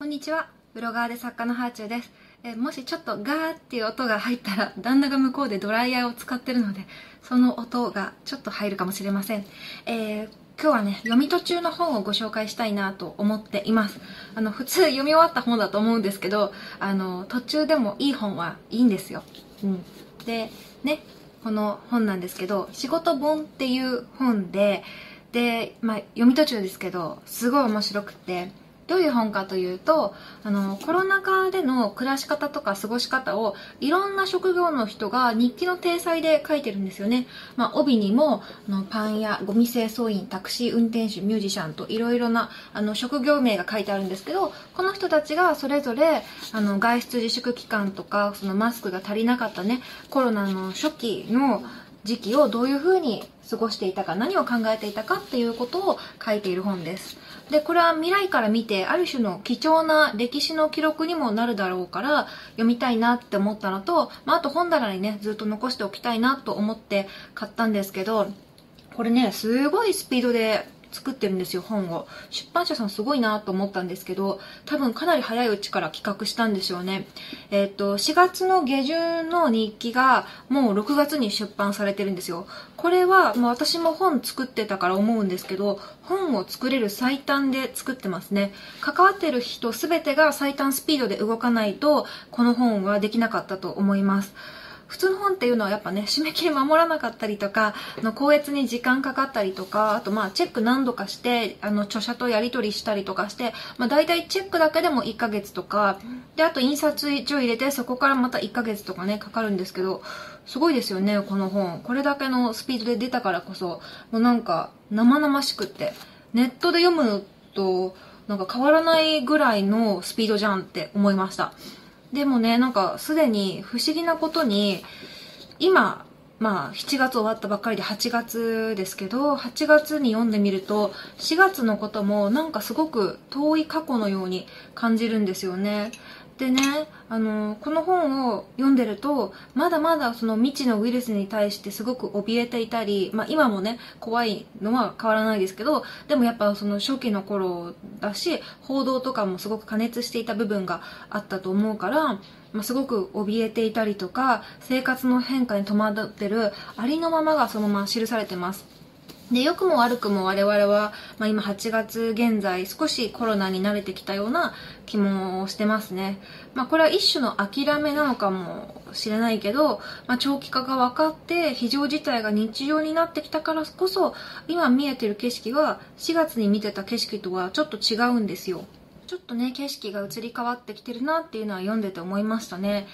こんにちは。ブロガーで作家のハーチューです。えもしちょっとガーっていう音が入ったら、旦那が向こうでドライヤーを使ってるので、その音がちょっと入るかもしれません。えー今日はね、読み途中の本をご紹介したいなと思っています。あの、普通読み終わった本だと思うんですけど、あの、途中でもいい本はいいんですよ。うん。で、ね、この本なんですけど、仕事本っていう本で、で、まあ、読み途中ですけど、すごい面白くて、どういう本かというと、あの、コロナ禍での暮らし方とか過ごし方を、いろんな職業の人が日記の体裁で書いてるんですよね。まあ、帯にも、あのパン屋、ゴミ清掃員、タクシー運転手、ミュージシャンといろいろな、あの、職業名が書いてあるんですけど、この人たちがそれぞれ、あの、外出自粛期間とか、そのマスクが足りなかったね、コロナの初期の、時期をどういうふうに過ごしていたか何を考えていたかっていうことを書いている本ですでこれは未来から見てある種の貴重な歴史の記録にもなるだろうから読みたいなって思ったのと、まあ、あと本棚にねずっと残しておきたいなと思って買ったんですけどこれねすごいスピードで作ってるんですよ本を。出版社さんすごいなと思ったんですけど多分かなり早いうちから企画したんでしょうね。えっ、と4月の下旬の日記がもう6月に出版されてるんですよ。これはもう私も本作ってたから思うんですけど本を作れる最短で作ってますね。関わってる人全てが最短スピードで動かないとこの本はできなかったと思います。普通の本っていうのはやっぱね締め切り守らなかったりとかの校閲に時間かかったりとかあとまあチェック何度かしてあの著者とやり取りしたりとかして、まあ、大体チェックだけでも1ヶ月とかであと印刷所入れてそこからまた1ヶ月とかねかかるんですけどすごいですよねこの本。これだけのスピードで出たからこそもうなんか生々しくってネットで読むのとなんか変わらないぐらいのスピードじゃんって思いました。でもね、なんかすでに不思議なことに、今、まあ7月終わったばっかりで8月ですけど、8月に読んでみると、4月のこともなんかすごく遠い過去のように感じるんですよね。でね、あの、この本を読んでると、まだまだその未知のウイルスに対してすごく怯えていたり、まあ今もね、怖いのは変わらないですけど、でもやっぱその初期の頃だし、報道とかもすごく過熱していた部分があったと思うから、まあ、すごく怯えていたりとか、生活の変化に戸惑ってるありのままがそのまま記されてます。で、良くも悪くも我々は、まあ、今8月現在少しコロナに慣れてきたような気もしてますね。まあこれは一種の諦めなのかもしれないけど、まあ長期化が分かって非常事態が日常になってきたからこそ今見えてる景色は4月に見てた景色とはちょっと違うんですよ。ちょっとね、景色が移り変わってきてるなっていうのは読んでて思いましたね。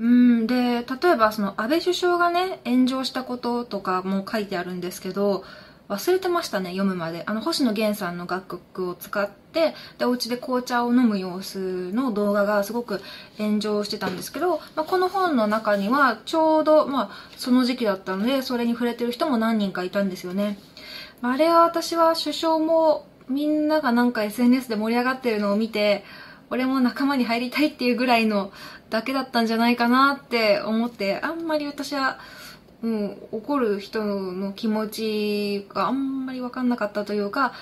うんで例えばその安倍首相がね炎上したこととかも書いてあるんですけど忘れてましたね読むまで。あの星野源さんの楽曲を使ってでお家で紅茶を飲む様子の動画がすごく炎上してたんですけど、まあ、この本の中にはちょうど、まあ、その時期だったのでそれに触れてる人も何人かいたんですよね。あれは私は首相もみんながなんか SNS で盛り上がってるのを見て俺も仲間に入りたいっていうぐらいのだけだったんじゃないかなって思ってあんまり私は、うん、怒る人の気持ちがあんまり分かんなかったというか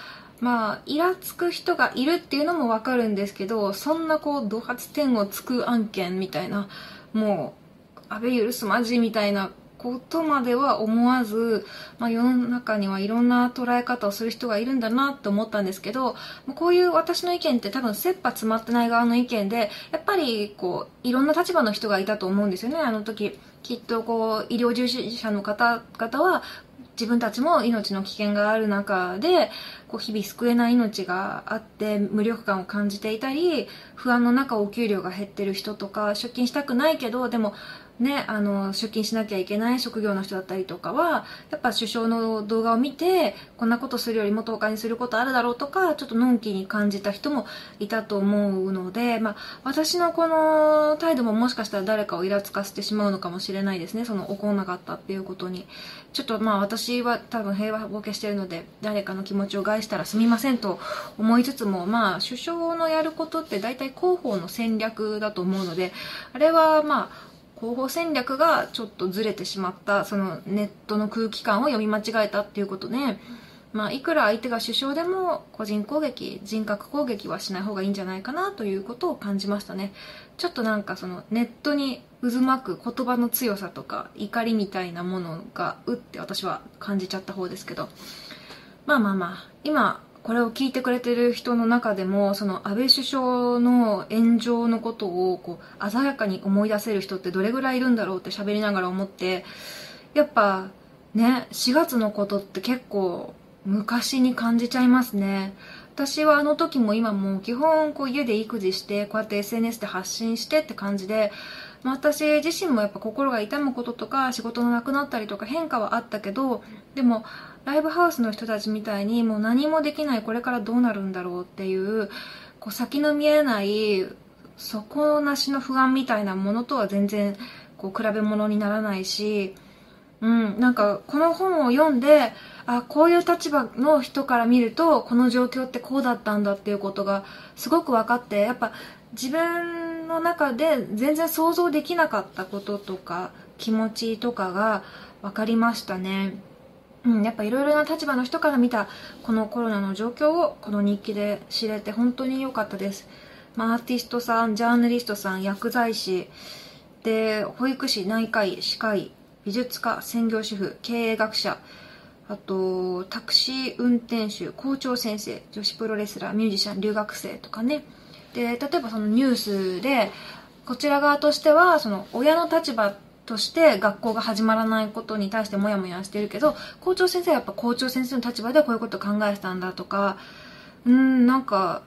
まあイラつく人がいるっていうのも分かるんですけどそんなこう怒発点をつく案件みたいなもう安倍許すまじみたいなことまでは思わず、まあ、世の中にはいろんな捉え方をする人がいるんだなって思ったんですけどこういう私の意見って多分切羽詰まってない側の意見でやっぱりこういろんな立場の人がいたと思うんですよね。あの時きっとこう医療従事者の方々は自分たちも命の危険がある中でこう日々救えない命があって無力感を感じていたり不安の中お給料が減ってる人とか出勤したくないけどでもね、あの出勤しなきゃいけない職業の人だったりとかはやっぱ首相の動画を見てこんなことするよりも10日にすることあるだろうとかちょっとのんきに感じた人もいたと思うので、まあ、私のこの態度ももしかしたら誰かをイラつかせてしまうのかもしれないですねその怒んなかったっていうことに。ちょっとまあ私は多分平和ボケしてるので誰かの気持ちを害したらすみませんと思いつつもまあ首相のやることって大体広報の戦略だと思うのであれはまあ広報戦略がちょっとずれてしまったそのネットの空気感を読み間違えたっていうことで、まあ、いくら相手が首相でも個人攻撃人格攻撃はしない方がいいんじゃないかなということを感じましたね。ちょっとなんかそのネットに渦巻く言葉の強さとか怒りみたいなものがうって私は感じちゃった方ですけど。まあまあまあ今これを聞いてくれてる人の中でもその安倍首相の炎上のことをこう鮮やかに思い出せる人ってどれぐらいいるんだろうって喋りながら思ってやっぱね4月のことって結構昔に感じちゃいますね。私はあの時も今も基本こう家で育児してこうやって SNS で発信してって感じでまあ、私自身もやっぱ心が痛むこととか仕事のなくなったりとか変化はあったけどでもライブハウスの人たちみたいにもう何もできないこれからどうなるんだろうっていうこう先の見えない底なしの不安みたいなものとは全然こう比べ物にならないし、うん、なんかこの本を読んであこういう立場の人から見るとこの状況ってこうだったんだっていうことがすごく分かってやっぱ自分の中で全然想像できなかったこととか気持ちとかが分かりましたね。うん、やっぱいろいろな立場の人から見たこのコロナの状況をこの日記で知れて本当に良かったです。まあ、アーティストさん、ジャーナリストさん、薬剤師、で、保育士、内科医、歯科医、美術家、専業主婦、経営学者、あと、タクシー運転手、校長先生、女子プロレスラー、ミュージシャン、留学生とかね。で、例えばそのニュースで、こちら側としては、その親の立場として学校が始まらないことに対してモヤモヤしてるけど校長先生はやっぱ校長先生の立場でこういうこと考えてたんだとかうんなんか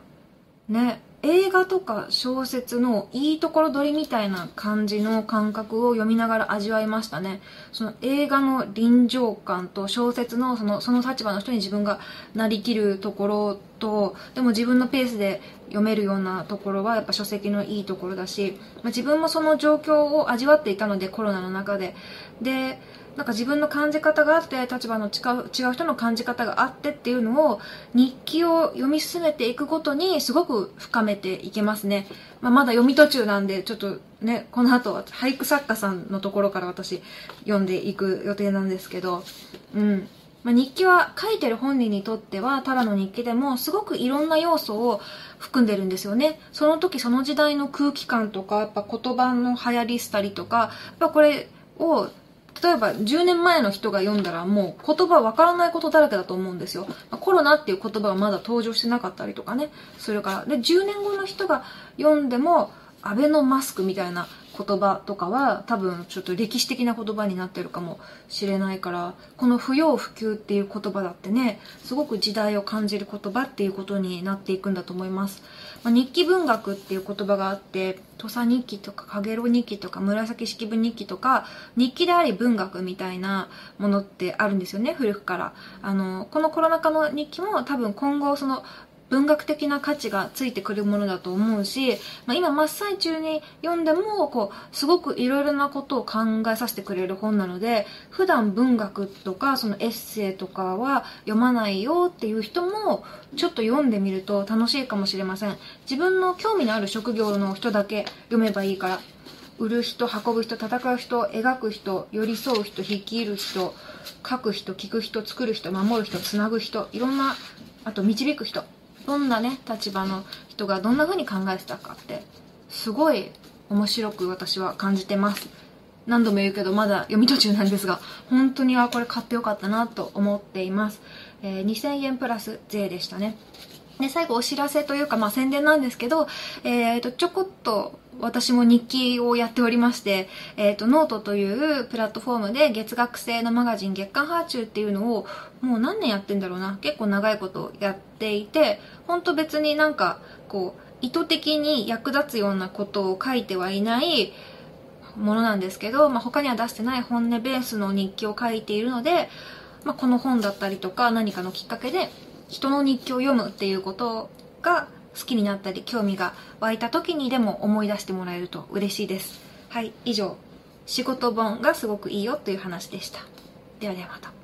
ね映画とか小説のいいところ取りみたいな感じの感覚を読みながら味わいましたね。その映画の臨場感と小説のそのその立場の人に自分がなりきるところと、でも自分のペースで読めるようなところはやっぱ書籍のいいところだし、まあ、自分もその状況を味わっていたのでコロナの中で。で、なんか自分の感じ方があって立場の違う違う人の感じ方があってっていうのを日記を読み進めていくごとにすごく深めていけますね、まあ、まだ読み途中なんでちょっとねこの後は俳句作家さんのところから私読んでいく予定なんですけどうん。まあ、日記は書いてる本人にとってはただの日記でもすごくいろんな要素を含んでるんですよね。その時その時代の空気感とかやっぱ言葉の流行りしたりとかやっぱこれを例えば10年前の人が読んだらもう言葉わからないことだらけだと思うんですよ。コロナっていう言葉がまだ登場してなかったりとかね、するから。で、10年後の人が読んでも、アベノマスクみたいな言葉とかは多分ちょっと歴史的な言葉になってるかもしれないからこの不要不急っていう言葉だってねすごく時代を感じる言葉っていうことになっていくんだと思います、まあ、日記文学っていう言葉があって土佐日記とかかげろ日記とか紫式部日記とか日記であり文学みたいなものってあるんですよね古くから。あのこのコロナ禍の日記も多分今後その文学的な価値がついてくるものだと思うし、まあ、今真っ最中に読んでもこうすごくいろいろなことを考えさせてくれる本なので普段文学とかそのエッセイとかは読まないよっていう人もちょっと読んでみると楽しいかもしれません。自分の興味のある職業の人だけ読めばいいから売る人運ぶ人戦う人描く人寄り添う人率いる人書く人聞く人作る人守る人つなぐ人いろんなあと導く人。どんなね立場の人がどんな風に考えてたかってすごい面白く私は感じてます。何度も言うけどまだ読み途中なんですが本当にはこれ買ってよかったなと思っています、えー、2000円プラス税でしたね。で最後お知らせというか、まあ、宣伝なんですけど、えーと、ちょこっと私も日記をやっておりまして、えっ、ー、と、ノートというプラットフォームで月額制のマガジン月刊はあちゅうっていうのをもう何年やってんだろうな。結構長いことやっていて、ほんと別になんか、こう、意図的に役立つようなことを書いてはいないものなんですけど、まあ、他には出してない本音ベースの日記を書いているので、まあ、この本だったりとか何かのきっかけで人の日記を読むっていうことが好きになったり興味が湧いた時にでも思い出してもらえると嬉しいです。はい以上。仕事本がすごくいいよという話でした。ではではまた。